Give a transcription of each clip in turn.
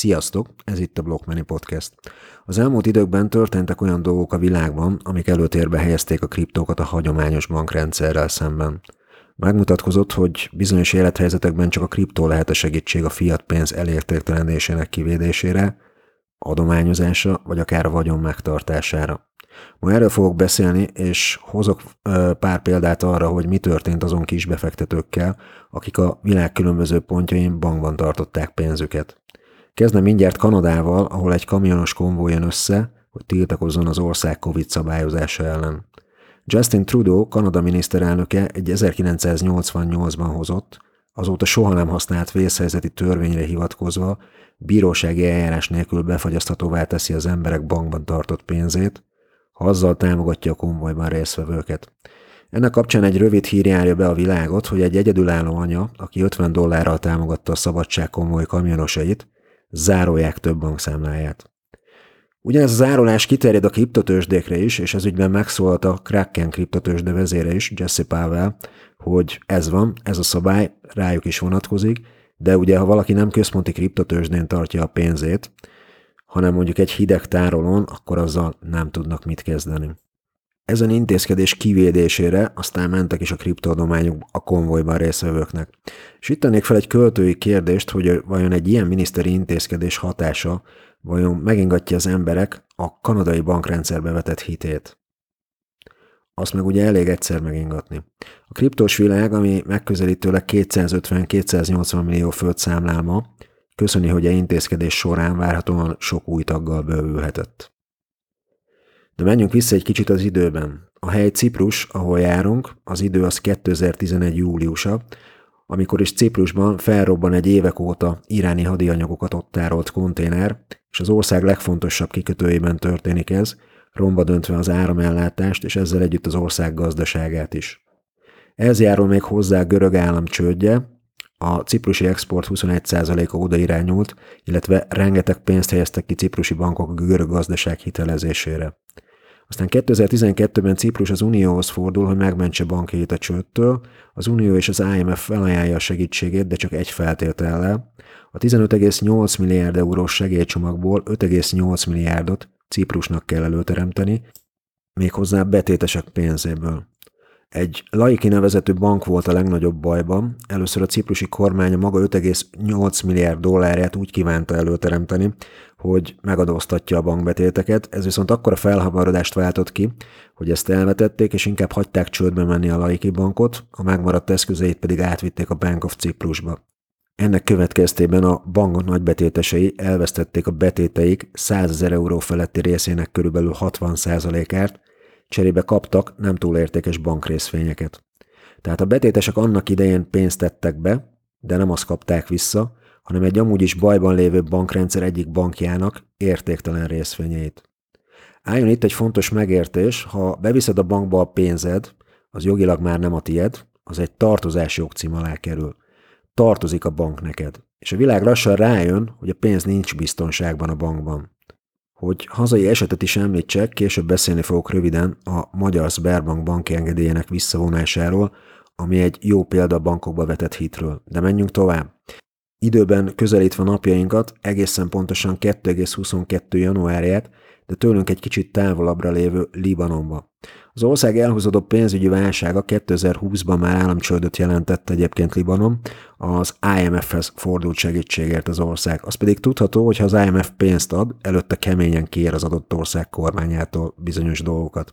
Sziasztok, ez itt a Blockmany Podcast. Az elmúlt időkben történtek olyan dolgok a világban, amik előtérbe helyezték a kriptókat a hagyományos bankrendszerrel szemben. Megmutatkozott, hogy bizonyos élethelyzetekben csak a kriptó lehet a segítség a fiat pénz elértéktelendésének kivédésére, adományozása vagy akár a vagyon megtartására. Ma erről fogok beszélni, és hozok pár példát arra, hogy mi történt azon kis befektetőkkel, akik a világ különböző pontjain bankban tartották pénzüket. Kezdem mindjárt Kanadával, ahol egy kamionos konvoj jön össze, hogy tiltakozzon az ország Covid szabályozása ellen. Justin Trudeau, Kanada miniszterelnöke egy 1988-ban hozott, azóta soha nem használt vészhelyzeti törvényre hivatkozva bírósági eljárás nélkül befagyaszthatóvá teszi az emberek bankban tartott pénzét, ha azzal támogatja a konvojban résztvevőket. Ennek kapcsán egy rövid hír járja be a világot, hogy egy egyedülálló anya, aki 50 dollárral támogatta a szabadság konvoj kamionosait, zárolják több bankszámláját. Ugyanez a zárolás kiterjed a kriptotősdékre is, és ez ügyben megszólalt a Kraken kriptotősde vezére is, Jesse Pavel, hogy ez van, ez a szabály rájuk is vonatkozik, de ugye ha valaki nem központi kriptotősdén tartja a pénzét, hanem mondjuk egy hideg tárolón, akkor azzal nem tudnak mit kezdeni. Ezen intézkedés kivédésére aztán mentek is a kriptoadományok a konvojban részvevőknek. És itt tennék fel egy költői kérdést, hogy vajon egy ilyen miniszteri intézkedés hatása vajon megingatja az emberek a kanadai bankrendszerbe vetett hitét. Azt meg ugye elég egyszer megingatni. A kriptós világ, ami megközelítőleg 250-280 millió föld számlál köszöni, hogy a intézkedés során várhatóan sok új taggal bővülhetett. De menjünk vissza egy kicsit az időben. A hely Ciprus, ahol járunk, az idő az 2011. júliusa, amikor is Ciprusban felrobban egy évek óta iráni hadianyagokat ott tárolt konténer, és az ország legfontosabb kikötőjében történik ez, romba döntve az áramellátást, és ezzel együtt az ország gazdaságát is. Ez járul még hozzá a görög állam csődje, a ciprusi export 21%-a oda irányult, illetve rengeteg pénzt helyeztek ki ciprusi bankok a görög gazdaság hitelezésére. Aztán 2012-ben Ciprus az Unióhoz fordul, hogy megmentse bankjait a csődtől, az Unió és az IMF felajánlja a segítségét, de csak egy feltétellel. A 15,8 milliárd eurós segélycsomagból 5,8 milliárdot Ciprusnak kell előteremteni, méghozzá betétesek pénzéből. Egy laiki nevezetű bank volt a legnagyobb bajban. Először a ciprusi kormány maga 5,8 milliárd dollárját úgy kívánta előteremteni, hogy megadóztatja a bankbetéteket, ez viszont akkora felhabarodást váltott ki, hogy ezt elvetették, és inkább hagyták csődbe menni a laiki bankot, a megmaradt eszközeit pedig átvitték a Bank of Ciprusba. Ennek következtében a bank nagybetétesei elvesztették a betéteik 100 ezer euró feletti részének körülbelül 60%-át, cserébe kaptak nem túl értékes bankrészvényeket. Tehát a betétesek annak idején pénzt tettek be, de nem azt kapták vissza, hanem egy amúgy is bajban lévő bankrendszer egyik bankjának értéktelen részvényeit. Álljon itt egy fontos megértés, ha beviszed a bankba a pénzed, az jogilag már nem a tied, az egy tartozási jogcím alá kerül. Tartozik a bank neked. És a világ lassan rájön, hogy a pénz nincs biztonságban a bankban. Hogy hazai esetet is említsek, később beszélni fogok röviden a Magyar Sberbank banki engedélyének visszavonásáról, ami egy jó példa a bankokba vetett hitről. De menjünk tovább. Időben közelítve napjainkat, egészen pontosan 2,22. januárját, de tőlünk egy kicsit távolabbra lévő Libanonba. Az ország elhúzódó pénzügyi válsága 2020-ban már államcsődöt jelentett egyébként Libanon, az IMF-hez fordult segítségért az ország. Az pedig tudható, hogy ha az IMF pénzt ad, előtte keményen kér az adott ország kormányától bizonyos dolgokat.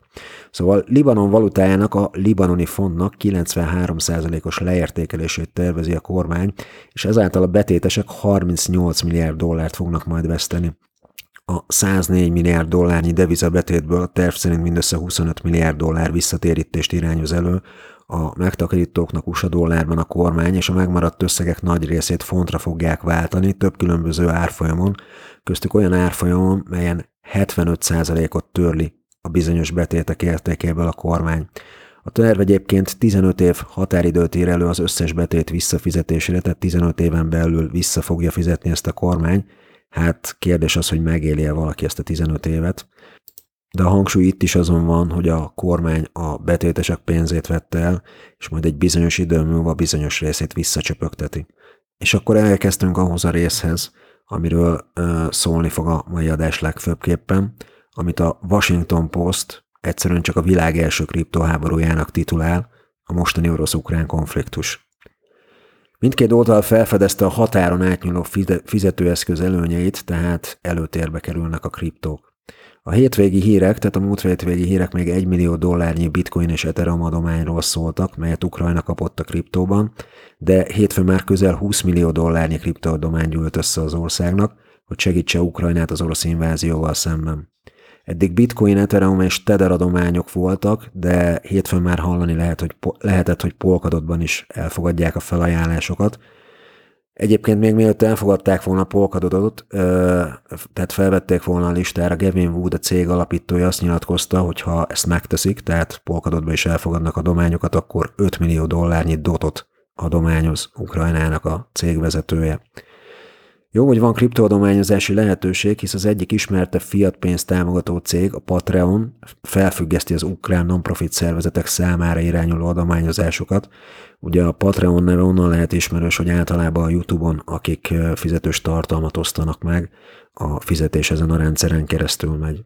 Szóval Libanon valutájának a libanoni fontnak 93%-os leértékelését tervezi a kormány, és ezáltal a betétesek 38 milliárd dollárt fognak majd veszteni a 104 milliárd dollárnyi devizabetétből a terv szerint mindössze 25 milliárd dollár visszatérítést irányoz elő, a megtakarítóknak USA dollárban a kormány, és a megmaradt összegek nagy részét fontra fogják váltani több különböző árfolyamon, köztük olyan árfolyamon, melyen 75%-ot törli a bizonyos betétek értékéből a kormány. A terv egyébként 15 év határidőt ír elő az összes betét visszafizetésére, tehát 15 éven belül vissza fogja fizetni ezt a kormány, Hát kérdés az, hogy megéli-e valaki ezt a 15 évet. De a hangsúly itt is azon van, hogy a kormány a betétesek pénzét vette el, és majd egy bizonyos idő múlva bizonyos részét visszacsöpögteti. És akkor elkezdtünk ahhoz a részhez, amiről ö, szólni fog a mai adás legfőbbképpen, amit a Washington Post egyszerűen csak a világ első kriptoháborújának titulál, a mostani orosz-ukrán konfliktus. Mindkét oldal felfedezte a határon átnyúló fizetőeszköz előnyeit, tehát előtérbe kerülnek a kriptók. A hétvégi hírek, tehát a múlt hétvégi hírek még 1 millió dollárnyi bitcoin és ethereum adományról szóltak, melyet Ukrajna kapott a kriptóban, de hétfőn már közel 20 millió dollárnyi kriptoadomány gyűlt össze az országnak, hogy segítse Ukrajnát az orosz invázióval szemben. Eddig bitcoin, ethereum és tether adományok voltak, de hétfőn már hallani lehet, hogy lehetett, hogy polkadotban is elfogadják a felajánlásokat, Egyébként még mielőtt elfogadták volna Polkadotot, tehát felvették volna a listára, Gavin Wood, a cég alapítója azt nyilatkozta, hogy ha ezt megteszik, tehát Polkadotba is elfogadnak adományokat, akkor 5 millió dollárnyi dotot adományoz Ukrajnának a cégvezetője. Jó, hogy van kriptoadományozási lehetőség, hisz az egyik ismertebb fiat pénzt támogató cég, a Patreon felfüggeszti az ukrán non-profit szervezetek számára irányuló adományozásokat. Ugye a Patreon neve onnan lehet ismerős, hogy általában a YouTube-on, akik fizetős tartalmat osztanak meg, a fizetés ezen a rendszeren keresztül megy.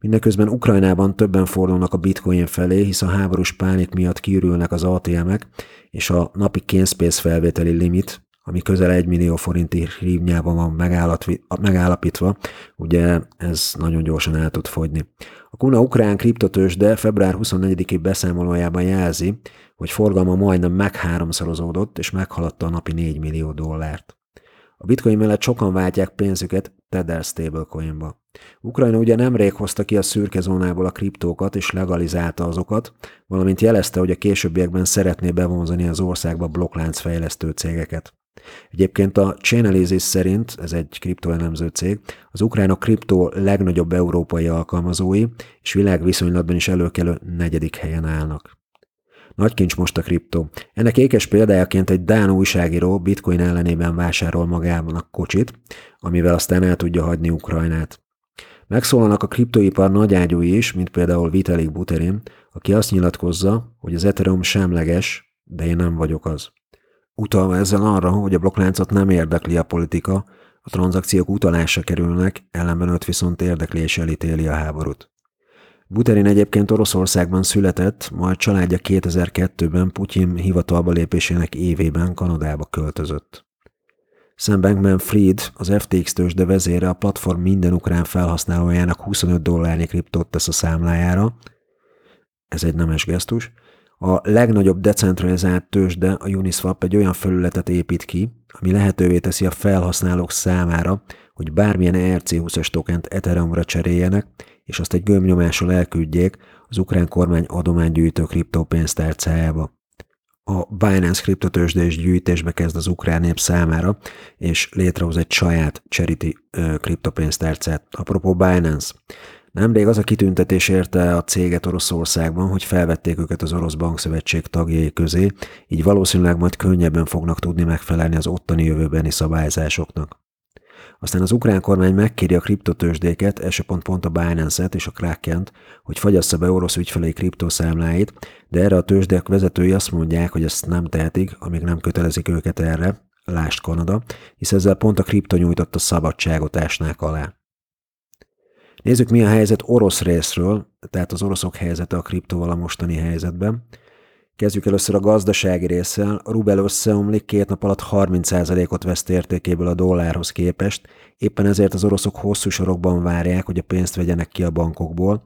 Mindeközben Ukrajnában többen fordulnak a bitcoin felé, hisz a háborús pánik miatt kiürülnek az ATM-ek, és a napi kénzpénz felvételi limit ami közel egy millió forinti hívnyában van megállapítva, ugye ez nagyon gyorsan el tud fogyni. A Kuna ukrán kriptotősde február 24-i beszámolójában jelzi, hogy forgalma majdnem megháromszorozódott, és meghaladta a napi 4 millió dollárt. A bitcoin mellett sokan váltják pénzüket Tether stablecoinba. Ukrajna ugye nemrég hozta ki a szürke zónából a kriptókat és legalizálta azokat, valamint jelezte, hogy a későbbiekben szeretné bevonzani az országba blokklánc fejlesztő cégeket. Egyébként a Chainalysis szerint, ez egy kriptoelemző cég, az ukránok kriptó legnagyobb európai alkalmazói, és világviszonylatban is előkelő negyedik helyen állnak. Nagy kincs most a kriptó. Ennek ékes példájaként egy Dán újságíró bitcoin ellenében vásárol magában a kocsit, amivel aztán el tudja hagyni Ukrajnát. Megszólalnak a kriptoipar nagyágyúi is, mint például Vitalik Buterin, aki azt nyilatkozza, hogy az Ethereum semleges, de én nem vagyok az utalva ezzel arra, hogy a blokkláncot nem érdekli a politika, a tranzakciók utalásra kerülnek, ellenben őt viszont érdekli és elítéli a háborút. Buterin egyébként Oroszországban született, majd családja 2002-ben Putyin hivatalba lépésének évében Kanadába költözött. Sam Bankman-Fried, az FTX tőzsde vezére a platform minden ukrán felhasználójának 25 dollárnyi kriptót tesz a számlájára, ez egy nemes gesztus, a legnagyobb decentralizált tőzsde, a Uniswap egy olyan felületet épít ki, ami lehetővé teszi a felhasználók számára, hogy bármilyen ERC20-as tokent Ethereumra cseréljenek, és azt egy gömbnyomással elküldjék az ukrán kormány adománygyűjtő kriptópénztárcájába. A Binance kriptotőzsde is gyűjtésbe kezd az ukrán nép számára, és létrehoz egy saját charity kriptopénztárcát. Apropó Binance, Nemrég az a kitüntetés érte a céget Oroszországban, hogy felvették őket az Orosz Bankszövetség tagjai közé, így valószínűleg majd könnyebben fognak tudni megfelelni az ottani jövőbeni szabályzásoknak. Aztán az ukrán kormány megkéri a kriptotősdéket, elsőpont pont a Binance-et és a Krakent, hogy fagyassza be orosz ügyfelei kriptoszámláit, de erre a tőzsdek vezetői azt mondják, hogy ezt nem tehetik, amíg nem kötelezik őket erre, lást Kanada, hisz ezzel pont a kripto nyújtott a szabadságot ásnák alá. Nézzük, mi a helyzet orosz részről, tehát az oroszok helyzete a kriptóval a mostani helyzetben. Kezdjük először a gazdasági résszel. A rubel összeomlik, két nap alatt 30%-ot veszt értékéből a dollárhoz képest, éppen ezért az oroszok hosszú sorokban várják, hogy a pénzt vegyenek ki a bankokból,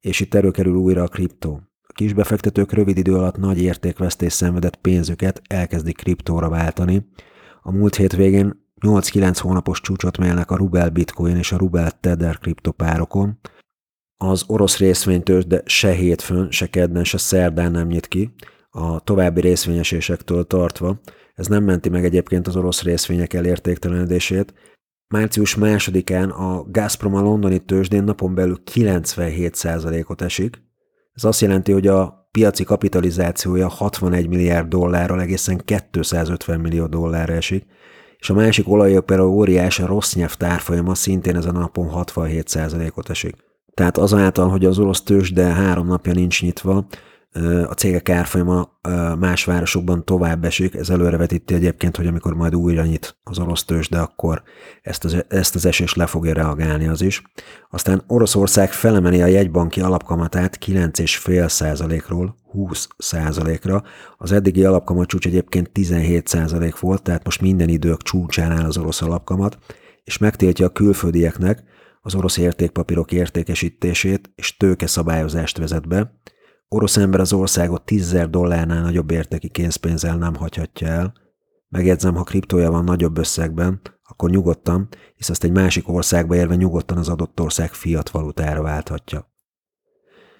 és itt előkerül újra a kriptó. A kisbefektetők rövid idő alatt nagy értékvesztés szenvedett pénzüket elkezdik kriptóra váltani. A múlt hétvégén 8-9 hónapos csúcsot mélnek a Rubel Bitcoin és a Rubel Tether kriptopárokon. Az orosz részvénytős, de se hétfőn, se kedden, se szerdán nem nyit ki, a további részvényesésektől tartva. Ez nem menti meg egyébként az orosz részvények elértéktelenedését. Március másodikán a Gazprom a londoni tőzsdén napon belül 97%-ot esik. Ez azt jelenti, hogy a piaci kapitalizációja 61 milliárd dollárral egészen 250 millió dollárra esik, és a másik olajopera óriás, a rossz nyelv tárfolyama szintén ezen a napon 67%-ot esik. Tehát azáltal, hogy az orosz tőzsde három napja nincs nyitva, a cégek árfolyama más városokban tovább esik, ez előrevetíti egyébként, hogy amikor majd újra nyit az orosz tőzs, de akkor ezt az, ezt az esést le fogja reagálni az is. Aztán Oroszország felemeli a jegybanki alapkamatát 9,5 százalékról 20 százalékra. Az eddigi alapkamat csúcs egyébként 17 százalék volt, tehát most minden idők csúcsán áll az orosz alapkamat, és megtiltja a külföldieknek az orosz értékpapírok értékesítését és tőke szabályozást vezet be, Orosz ember az országot 10 dollárnál nagyobb értéki kénzpénzzel nem hagyhatja el. Megjegyzem, ha kriptója van nagyobb összegben, akkor nyugodtan, hisz azt egy másik országba érve nyugodtan az adott ország fiat valutára válthatja.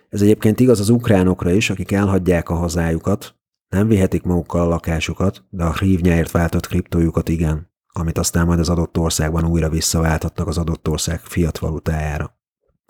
Ez egyébként igaz az ukránokra is, akik elhagyják a hazájukat, nem vihetik magukkal a lakásukat, de a hrívnyáért váltott kriptójukat igen, amit aztán majd az adott országban újra visszaválthatnak az adott ország fiat valutájára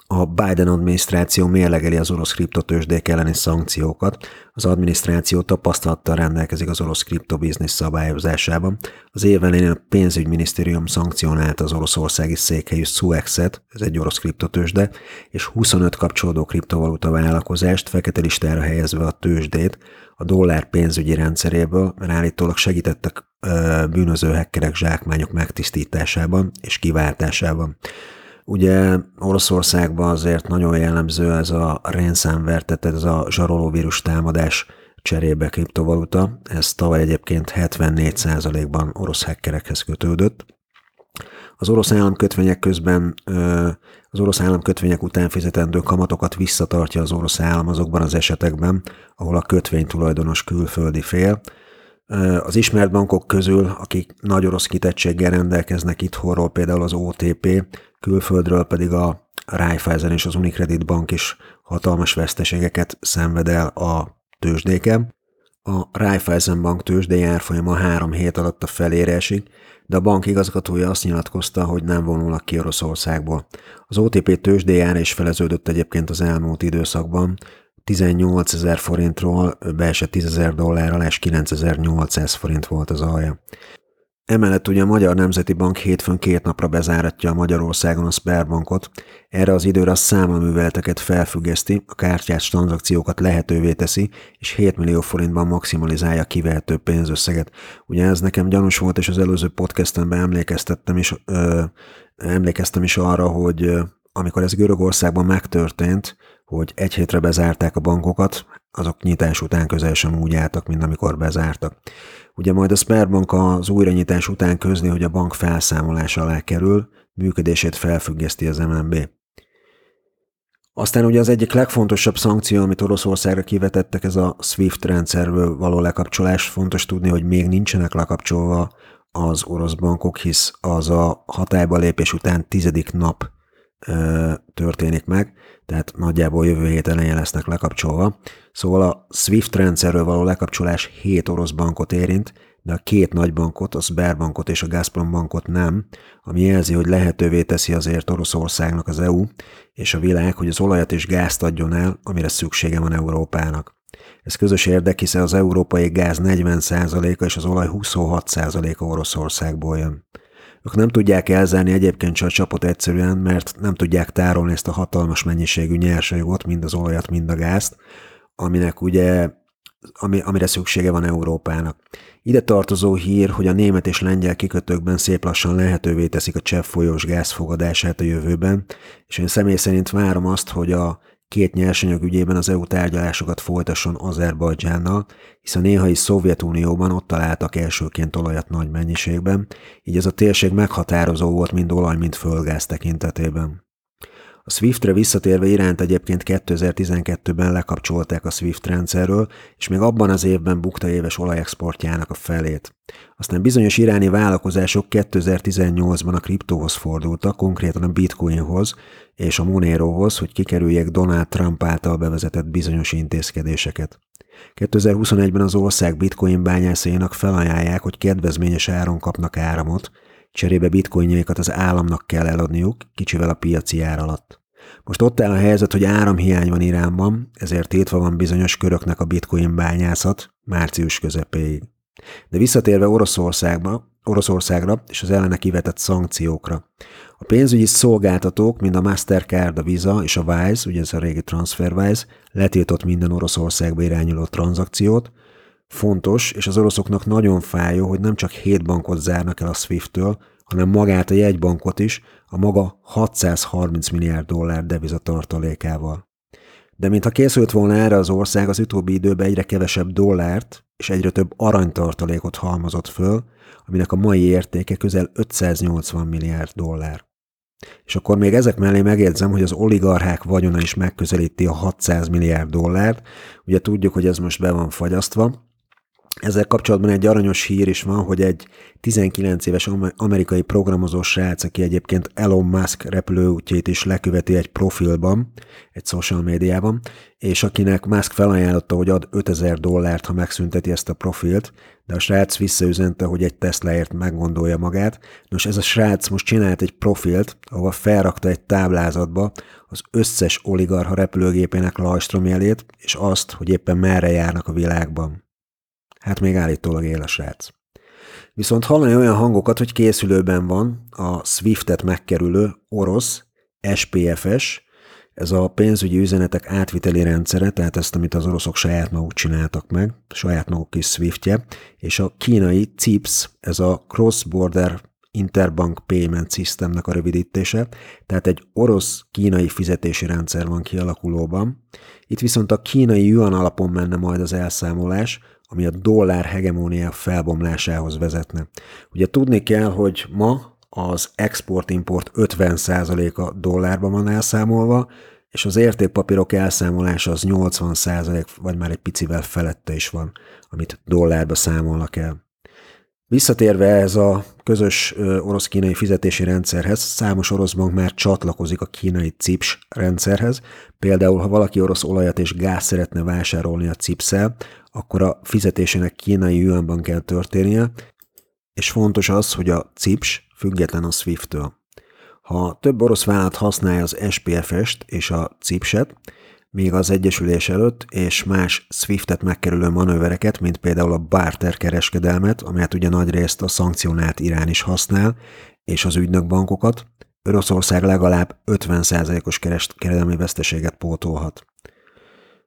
a Biden adminisztráció mérlegeli az orosz kriptotősdék elleni szankciókat. Az adminisztráció tapasztalattal rendelkezik az orosz kriptobiznisz szabályozásában. Az év elején a pénzügyminisztérium szankcionálta az oroszországi székhelyű Suexet, ez egy orosz kriptotősde, és 25 kapcsolódó kriptovaluta vállalkozást fekete listára helyezve a tőzsdét a dollár pénzügyi rendszeréből, mert állítólag segítettek bűnöző hekkerek zsákmányok megtisztításában és kiváltásában. Ugye Oroszországban azért nagyon jellemző ez a ransomware, tehát ez a zsarolóvírus támadás cserébe kriptovaluta. Ez tavaly egyébként 74%-ban orosz hackerekhez kötődött. Az orosz államkötvények közben az orosz államkötvények után fizetendő kamatokat visszatartja az orosz állam azokban az esetekben, ahol a kötvény tulajdonos külföldi fél. Az ismert bankok közül, akik nagy orosz kitettséggel rendelkeznek itthonról, például az OTP, külföldről pedig a Raiffeisen és az Unicredit Bank is hatalmas veszteségeket szenved el a tőzsdéken. A Raiffeisen Bank tőzsdei árfolyama három hét alatt a felére esik, de a bank igazgatója azt nyilatkozta, hogy nem vonulnak ki Oroszországból. Az OTP tőzsdéjára is feleződött egyébként az elmúlt időszakban, 18 ezer forintról beesett 10 ezer dollárral, és 9800 forint volt az alja. Emellett ugye a Magyar Nemzeti Bank hétfőn két napra bezáratja a Magyarországon a Sperbankot, erre az időre a számlaműveleteket felfüggeszti, a kártyás tranzakciókat lehetővé teszi, és 7 millió forintban maximalizálja kivehető pénzösszeget. Ugye ez nekem gyanús volt, és az előző podcastemben emlékeztettem is, ö, emlékeztem is arra, hogy amikor ez Görögországban megtörtént, hogy egy hétre bezárták a bankokat, azok nyitás után közel sem úgy álltak, mint amikor bezártak. Ugye majd a Sperbank az újranyitás után közli, hogy a bank felszámolás alá kerül, működését felfüggeszti az MNB. Aztán ugye az egyik legfontosabb szankció, amit Oroszországra kivetettek, ez a SWIFT rendszerből való lekapcsolás. Fontos tudni, hogy még nincsenek lekapcsolva az orosz bankok, hisz az a hatályba lépés után tizedik nap történik meg, tehát nagyjából jövő hét elején lesznek lekapcsolva. Szóval a SWIFT rendszerről való lekapcsolás 7 orosz bankot érint, de a két nagy bankot, a Sberbankot és a Gazprom bankot nem, ami jelzi, hogy lehetővé teszi azért Oroszországnak az EU és a világ, hogy az olajat és gázt adjon el, amire szüksége van Európának. Ez közös érdek, hiszen az európai gáz 40%-a és az olaj 26%-a Oroszországból jön. Ők nem tudják elzárni egyébként se a csapot egyszerűen, mert nem tudják tárolni ezt a hatalmas mennyiségű nyersanyagot, mind az olajat, mind a gázt, aminek ugye, ami, amire szüksége van Európának. Ide tartozó hír, hogy a német és lengyel kikötőkben szép lassan lehetővé teszik a csepp folyós gáz a jövőben, és én személy szerint várom azt, hogy a két nyersanyag ügyében az EU tárgyalásokat folytasson Azerbajdzsánnal, hisz a néhai Szovjetunióban ott találtak elsőként olajat nagy mennyiségben, így ez a térség meghatározó volt mind olaj, mind földgáz tekintetében. A Swiftre visszatérve iránt egyébként 2012-ben lekapcsolták a Swift rendszerről, és még abban az évben bukta éves olajexportjának a felét. Aztán bizonyos iráni vállalkozások 2018-ban a kriptóhoz fordultak, konkrétan a bitcoinhoz és a Monerohoz, hogy kikerüljék Donald Trump által bevezetett bizonyos intézkedéseket. 2021-ben az ország bitcoin bányászainak felajánlják, hogy kedvezményes áron kapnak áramot, Cserébe bitcoinjaikat az államnak kell eladniuk, kicsivel a piaci ár alatt. Most ott áll a helyzet, hogy áramhiány van Iránban, ezért tiltva van bizonyos köröknek a bitcoin bányászat március közepéig. De visszatérve Oroszországba, Oroszországra és az ellene kivetett szankciókra. A pénzügyi szolgáltatók, mint a Mastercard, a Visa és a Wise, ugye ez a régi TransferWise, letiltott minden Oroszországba irányuló tranzakciót. Fontos, és az oroszoknak nagyon fájó, hogy nem csak 7 bankot zárnak el a SWIFT-től, hanem magát a jegybankot is a maga 630 milliárd dollár devizatartalékával. De mintha készült volna erre az ország, az utóbbi időben egyre kevesebb dollárt és egyre több aranytartalékot halmozott föl, aminek a mai értéke közel 580 milliárd dollár. És akkor még ezek mellé megjegyzem, hogy az oligarchák vagyona is megközelíti a 600 milliárd dollárt. Ugye tudjuk, hogy ez most be van fagyasztva, ezzel kapcsolatban egy aranyos hír is van, hogy egy 19 éves amerikai programozó srác, aki egyébként Elon Musk repülőútjait is leköveti egy profilban, egy social médiában, és akinek Musk felajánlotta, hogy ad 5000 dollárt, ha megszünteti ezt a profilt, de a srác visszaüzente, hogy egy Teslaért meggondolja magát. Nos, ez a srác most csinált egy profilt, ahol felrakta egy táblázatba az összes oligarha repülőgépének lajstromjelét, és azt, hogy éppen merre járnak a világban. Hát még állítólag él a srác. Viszont hallani olyan hangokat, hogy készülőben van a Swiftet megkerülő orosz SPFS, ez a pénzügyi üzenetek átviteli rendszere, tehát ezt, amit az oroszok saját maguk csináltak meg, saját maguk is Swiftje, és a kínai CIPS, ez a Cross Border Interbank Payment Systemnek a rövidítése, tehát egy orosz-kínai fizetési rendszer van kialakulóban. Itt viszont a kínai yuan alapon menne majd az elszámolás, ami a dollár hegemónia felbomlásához vezetne. Ugye tudni kell, hogy ma az export-import 50%-a dollárban van elszámolva, és az értékpapírok elszámolása az 80% vagy már egy picivel felette is van, amit dollárba számolnak el. Visszatérve ez a közös orosz-kínai fizetési rendszerhez, számos orosz bank már csatlakozik a kínai CIPS rendszerhez. Például, ha valaki orosz olajat és gáz szeretne vásárolni a cips akkor a fizetésének kínai yuanban kell történnie, és fontos az, hogy a CIPS független a SWIFT-től. Ha több orosz vállalat használja az SPF-est és a CIPS-et, még az egyesülés előtt, és más SWIFT-et megkerülő manővereket, mint például a barter kereskedelmet, amelyet ugye nagy részt a szankcionált Irán is használ, és az ügynökbankokat, Oroszország legalább 50%-os kereskedelmi veszteséget pótolhat.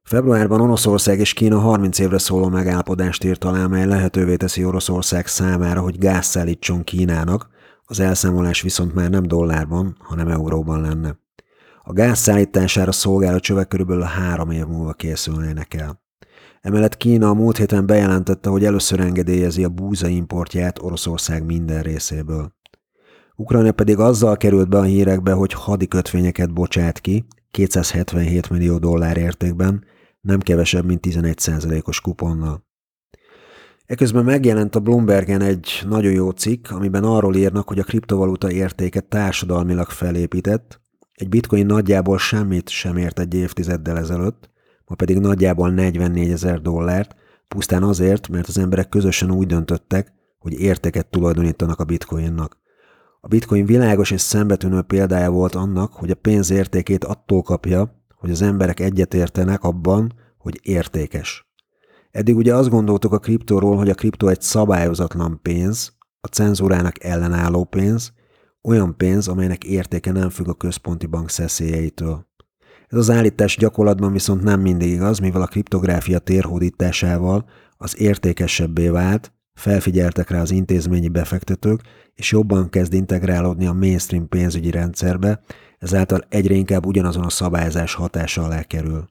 Februárban Oroszország és Kína 30 évre szóló megállapodást írt alá, mely lehetővé teszi Oroszország számára, hogy gáz szállítson Kínának, az elszámolás viszont már nem dollárban, hanem euróban lenne. A gáz szállítására szolgáló csövek körülbelül három év múlva készülnének el. Emellett Kína a múlt héten bejelentette, hogy először engedélyezi a búza importját Oroszország minden részéből. Ukrajna pedig azzal került be a hírekbe, hogy hadi kötvényeket bocsát ki, 277 millió dollár értékben, nem kevesebb, mint 11%-os kuponnal. Eközben megjelent a Bloombergen egy nagyon jó cikk, amiben arról írnak, hogy a kriptovaluta értéke társadalmilag felépített, egy bitcoin nagyjából semmit sem ért egy évtizeddel ezelőtt, ma pedig nagyjából 44 ezer dollárt, pusztán azért, mert az emberek közösen úgy döntöttek, hogy értéket tulajdonítanak a bitcoinnak. A bitcoin világos és szembetűnő példája volt annak, hogy a pénz értékét attól kapja, hogy az emberek egyetértenek abban, hogy értékes. Eddig ugye azt gondoltuk a kriptóról, hogy a kriptó egy szabályozatlan pénz, a cenzúrának ellenálló pénz, olyan pénz, amelynek értéke nem függ a központi bank szeszélyeitől. Ez az állítás gyakorlatban viszont nem mindig igaz, mivel a kriptográfia térhódításával az értékesebbé vált, felfigyeltek rá az intézményi befektetők, és jobban kezd integrálódni a mainstream pénzügyi rendszerbe, ezáltal egyre inkább ugyanazon a szabályzás hatása alá kerül.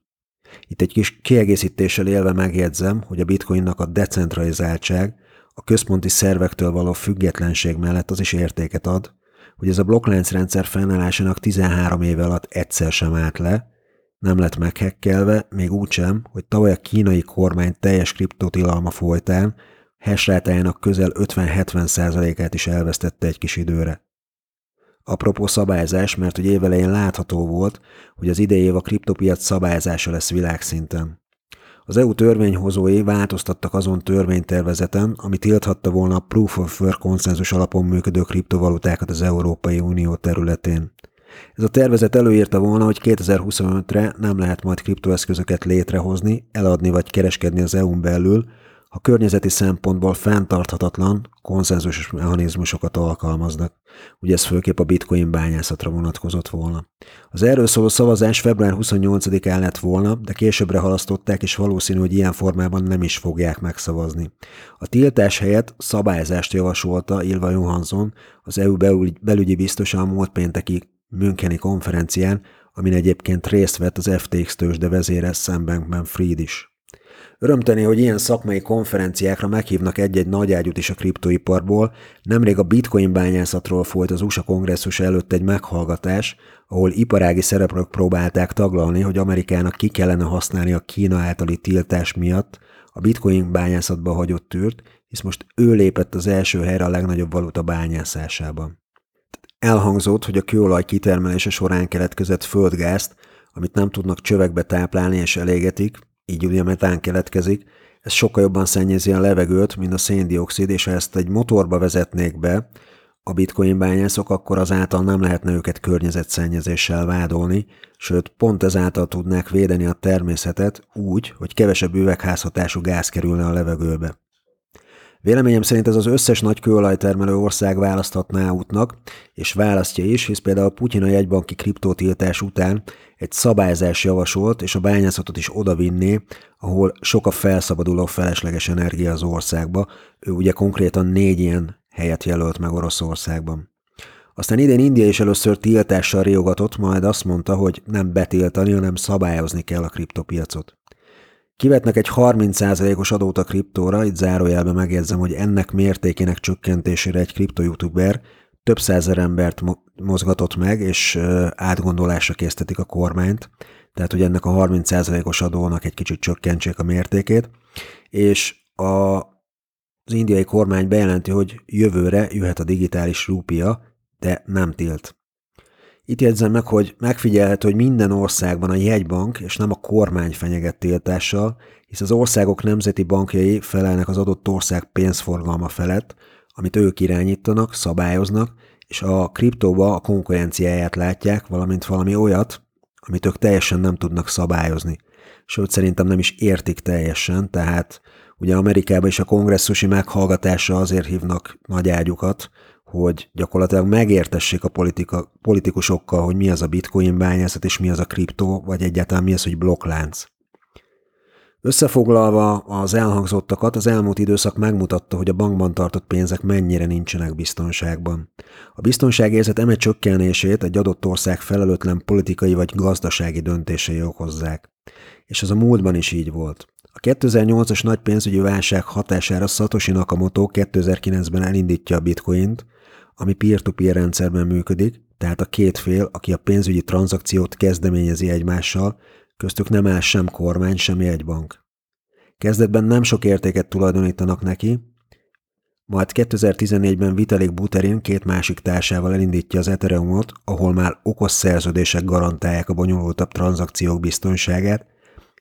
Itt egy kis kiegészítéssel élve megjegyzem, hogy a bitcoinnak a decentralizáltság, a központi szervektől való függetlenség mellett az is értéket ad, hogy ez a blokkláncrendszer fennállásának 13 éve alatt egyszer sem állt le, nem lett meghekkelve, még úgy sem, hogy tavaly a kínai kormány teljes kriptotilalma folytán hashrátájának közel 50-70%-át is elvesztette egy kis időre. Apropó szabályzás, mert hogy évelején látható volt, hogy az idei év a kriptopiac szabályzása lesz világszinten. Az EU törvényhozói változtattak azon törvénytervezeten, ami tilthatta volna a Proof of Work konszenzus alapon működő kriptovalutákat az Európai Unió területén. Ez a tervezet előírta volna, hogy 2025-re nem lehet majd kriptoeszközöket létrehozni, eladni vagy kereskedni az EU-n belül, ha környezeti szempontból fenntarthatatlan, konszenzusos mechanizmusokat alkalmaznak. Ugye ez főképp a bitcoin bányászatra vonatkozott volna. Az erről szóló szavazás február 28-án lett volna, de későbbre halasztották, és valószínű, hogy ilyen formában nem is fogják megszavazni. A tiltás helyett szabályzást javasolta Ilva Johansson, az EU belügyi biztosa a múlt pénteki Müncheni konferencián, amin egyébként részt vett az FTX tőzsde vezére Sam Bankman-Fried is. Örömteni, hogy ilyen szakmai konferenciákra meghívnak egy-egy nagyágyút is a kriptoiparból. Nemrég a bitcoin bányászatról folyt az USA kongresszus előtt egy meghallgatás, ahol iparági szereplők próbálták taglalni, hogy Amerikának ki kellene használni a Kína általi tiltás miatt a bitcoin bányászatba hagyott tűrt, hisz most ő lépett az első helyre a legnagyobb valuta bányászásában. Elhangzott, hogy a kőolaj kitermelése során keletkezett földgázt, amit nem tudnak csövekbe táplálni és elégetik, így ugye metán keletkezik, ez sokkal jobban szennyezi a levegőt, mint a széndiokszid, és ha ezt egy motorba vezetnék be, a bitcoin bányászok, akkor azáltal nem lehetne őket környezetszennyezéssel vádolni, sőt, pont ezáltal tudnák védeni a természetet úgy, hogy kevesebb üvegházhatású gáz kerülne a levegőbe. Véleményem szerint ez az összes nagy kőolajtermelő ország választhatná útnak, és választja is, hisz például Putyin a jegybanki kriptótiltás után egy szabályzás javasolt, és a bányászatot is odavinné, ahol sok a felszabaduló felesleges energia az országba. Ő ugye konkrétan négy ilyen helyet jelölt meg Oroszországban. Aztán idén India is először tiltással riogatott, majd azt mondta, hogy nem betiltani, hanem szabályozni kell a kriptopiacot. Kivetnek egy 30%-os adót a kriptóra, itt zárójelben megjegyzem, hogy ennek mértékének csökkentésére egy kripto-youtuber több százer embert mozgatott meg, és átgondolásra késztetik a kormányt, tehát hogy ennek a 30%-os adónak egy kicsit csökkentsék a mértékét, és a, az indiai kormány bejelenti, hogy jövőre jöhet a digitális rúpia, de nem tilt. Itt jegyzem meg, hogy megfigyelhető, hogy minden országban a jegybank és nem a kormány fenyeget tiltással, hisz az országok nemzeti bankjai felelnek az adott ország pénzforgalma felett, amit ők irányítanak, szabályoznak, és a kriptóba a konkurenciáját látják, valamint valami olyat, amit ők teljesen nem tudnak szabályozni. Sőt, szerintem nem is értik teljesen, tehát ugye Amerikában is a kongresszusi meghallgatásra azért hívnak nagy ágyukat, hogy gyakorlatilag megértessék a politika, politikusokkal, hogy mi az a bitcoin bányászat, és mi az a kriptó, vagy egyáltalán mi az, hogy blokklánc. Összefoglalva az elhangzottakat, az elmúlt időszak megmutatta, hogy a bankban tartott pénzek mennyire nincsenek biztonságban. A biztonságérzet eme csökkenését egy adott ország felelőtlen politikai vagy gazdasági döntései okozzák. És ez a múltban is így volt. A 2008-as nagy pénzügyi válság hatására Satoshi Nakamoto 2009-ben elindítja a bitcoint, ami peer-to-peer rendszerben működik, tehát a két fél, aki a pénzügyi tranzakciót kezdeményezi egymással, köztük nem áll sem kormány, sem jegybank. Kezdetben nem sok értéket tulajdonítanak neki, majd 2014-ben Vitalik Buterin két másik társával elindítja az Ethereumot, ahol már okos szerződések garantálják a bonyolultabb tranzakciók biztonságát,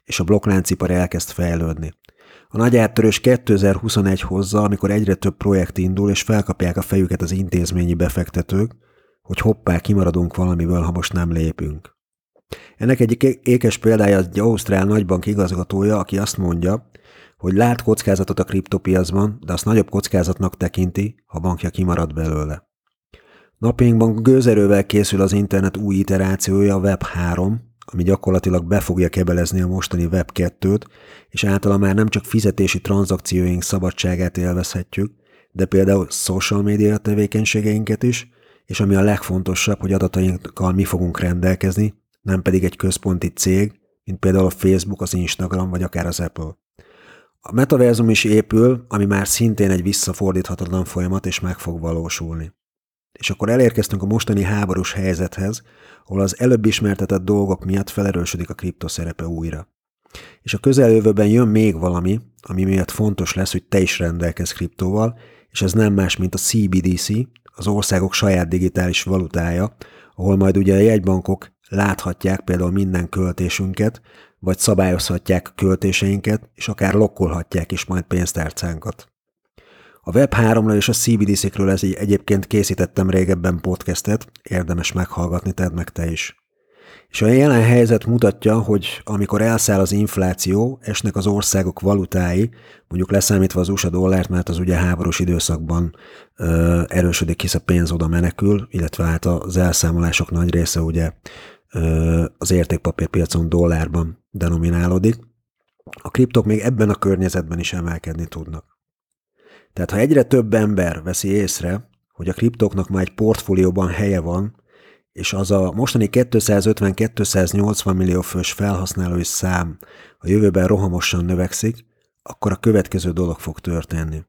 és a blokkláncipar elkezd fejlődni. A nagy áttörés 2021 hozza, amikor egyre több projekt indul, és felkapják a fejüket az intézményi befektetők, hogy hoppá, kimaradunk valamiből, ha most nem lépünk. Ennek egyik ékes példája egy ausztrál nagybank igazgatója, aki azt mondja, hogy lát kockázatot a kriptopiacban, de azt nagyobb kockázatnak tekinti, ha bankja kimarad belőle. Napjainkban gőzerővel készül az internet új iterációja, Web 3, ami gyakorlatilag be fogja kebelezni a mostani Web 2-t, és általa már nem csak fizetési tranzakcióink szabadságát élvezhetjük, de például social media tevékenységeinket is, és ami a legfontosabb, hogy adatainkkal mi fogunk rendelkezni, nem pedig egy központi cég, mint például a Facebook, az Instagram vagy akár az Apple. A metaverzum is épül, ami már szintén egy visszafordíthatatlan folyamat, és meg fog valósulni. És akkor elérkeztünk a mostani háborús helyzethez, ahol az előbb ismertetett dolgok miatt felerősödik a kripto szerepe újra. És a közeljövőben jön még valami, ami miatt fontos lesz, hogy te is rendelkezz kriptóval, és ez nem más, mint a CBDC, az országok saját digitális valutája, ahol majd ugye a jegybankok láthatják például minden költésünket, vagy szabályozhatják a költéseinket, és akár lokkolhatják is majd pénztárcánkat. A Web3-ról és a CBDC-kről ez egyébként készítettem régebben podcastet, érdemes meghallgatni, tedd meg te is. És a jelen helyzet mutatja, hogy amikor elszáll az infláció, esnek az országok valutái, mondjuk leszámítva az USA dollárt, mert az ugye háborús időszakban ö, erősödik, hisz a pénz oda menekül, illetve hát az elszámolások nagy része ugye ö, az értékpapírpiacon dollárban denominálódik. A kriptok még ebben a környezetben is emelkedni tudnak. Tehát ha egyre több ember veszi észre, hogy a kriptoknak már egy portfólióban helye van, és az a mostani 250-280 millió fős felhasználói szám a jövőben rohamosan növekszik, akkor a következő dolog fog történni.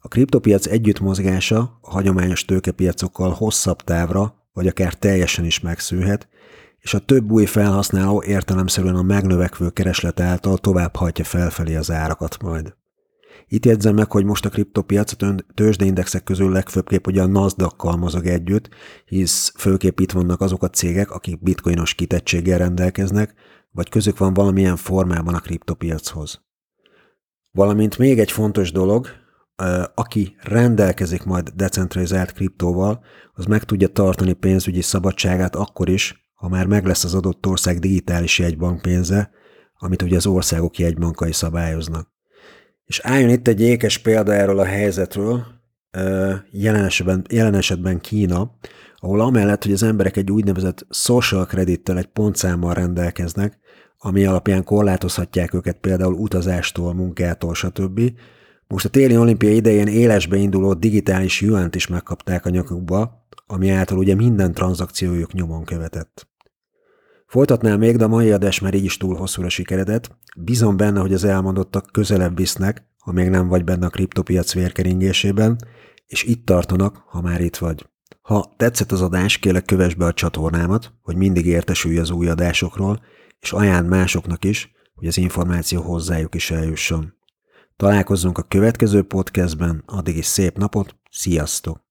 A kriptopiac együttmozgása a hagyományos tőkepiacokkal hosszabb távra, vagy akár teljesen is megszűhet, és a több új felhasználó értelemszerűen a megnövekvő kereslet által tovább hajtja felfelé az árakat majd. Itt jegyzem meg, hogy most a kriptopiac a tőzsdeindexek közül legfőbbképp ugye a NASDAQ-kal mozog együtt, hisz főképp itt vannak azok a cégek, akik bitcoinos kitettséggel rendelkeznek, vagy közük van valamilyen formában a kriptopiachoz. Valamint még egy fontos dolog, aki rendelkezik majd decentralizált kriptóval, az meg tudja tartani pénzügyi szabadságát akkor is, ha már meg lesz az adott ország digitális jegybankpénze, amit ugye az országok jegybankai szabályoznak. És álljon itt egy ékes példa erről a helyzetről, jelen esetben, jelen esetben Kína, ahol amellett, hogy az emberek egy úgynevezett social credittel, egy pontszámmal rendelkeznek, ami alapján korlátozhatják őket például utazástól, munkától, stb. Most a téli olimpia idején élesbe induló digitális juánt is megkapták a nyakukba, ami által ugye minden tranzakciójuk nyomon követett. Folytatnám még, de a mai adás már így is túl hosszúra sikeredett. Bízom benne, hogy az elmondottak közelebb visznek, ha még nem vagy benne a kriptopiac vérkeringésében, és itt tartanak, ha már itt vagy. Ha tetszett az adás, kérlek kövess be a csatornámat, hogy mindig értesülj az új adásokról, és ajánl másoknak is, hogy az információ hozzájuk is eljusson. Találkozzunk a következő podcastben, addig is szép napot, sziasztok!